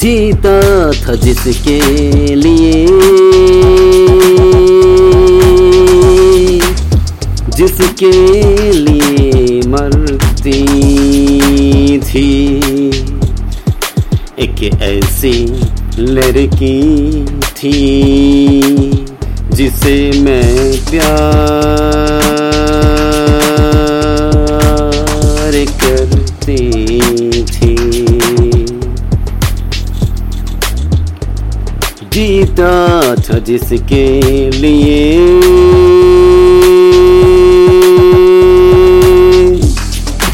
जीता था जिसके लिए। जिसके लिए मरती थी। एक ऐसी लड़की थी जिसे मैं प्यार जीता था जिसके लिए।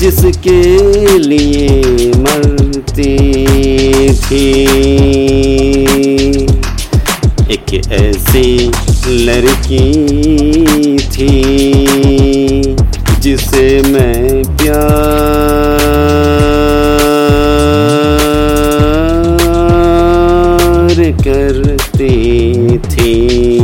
जिसके लिए मरती थी। एक ऐसी लड़की थी जिसे मैं बनती थी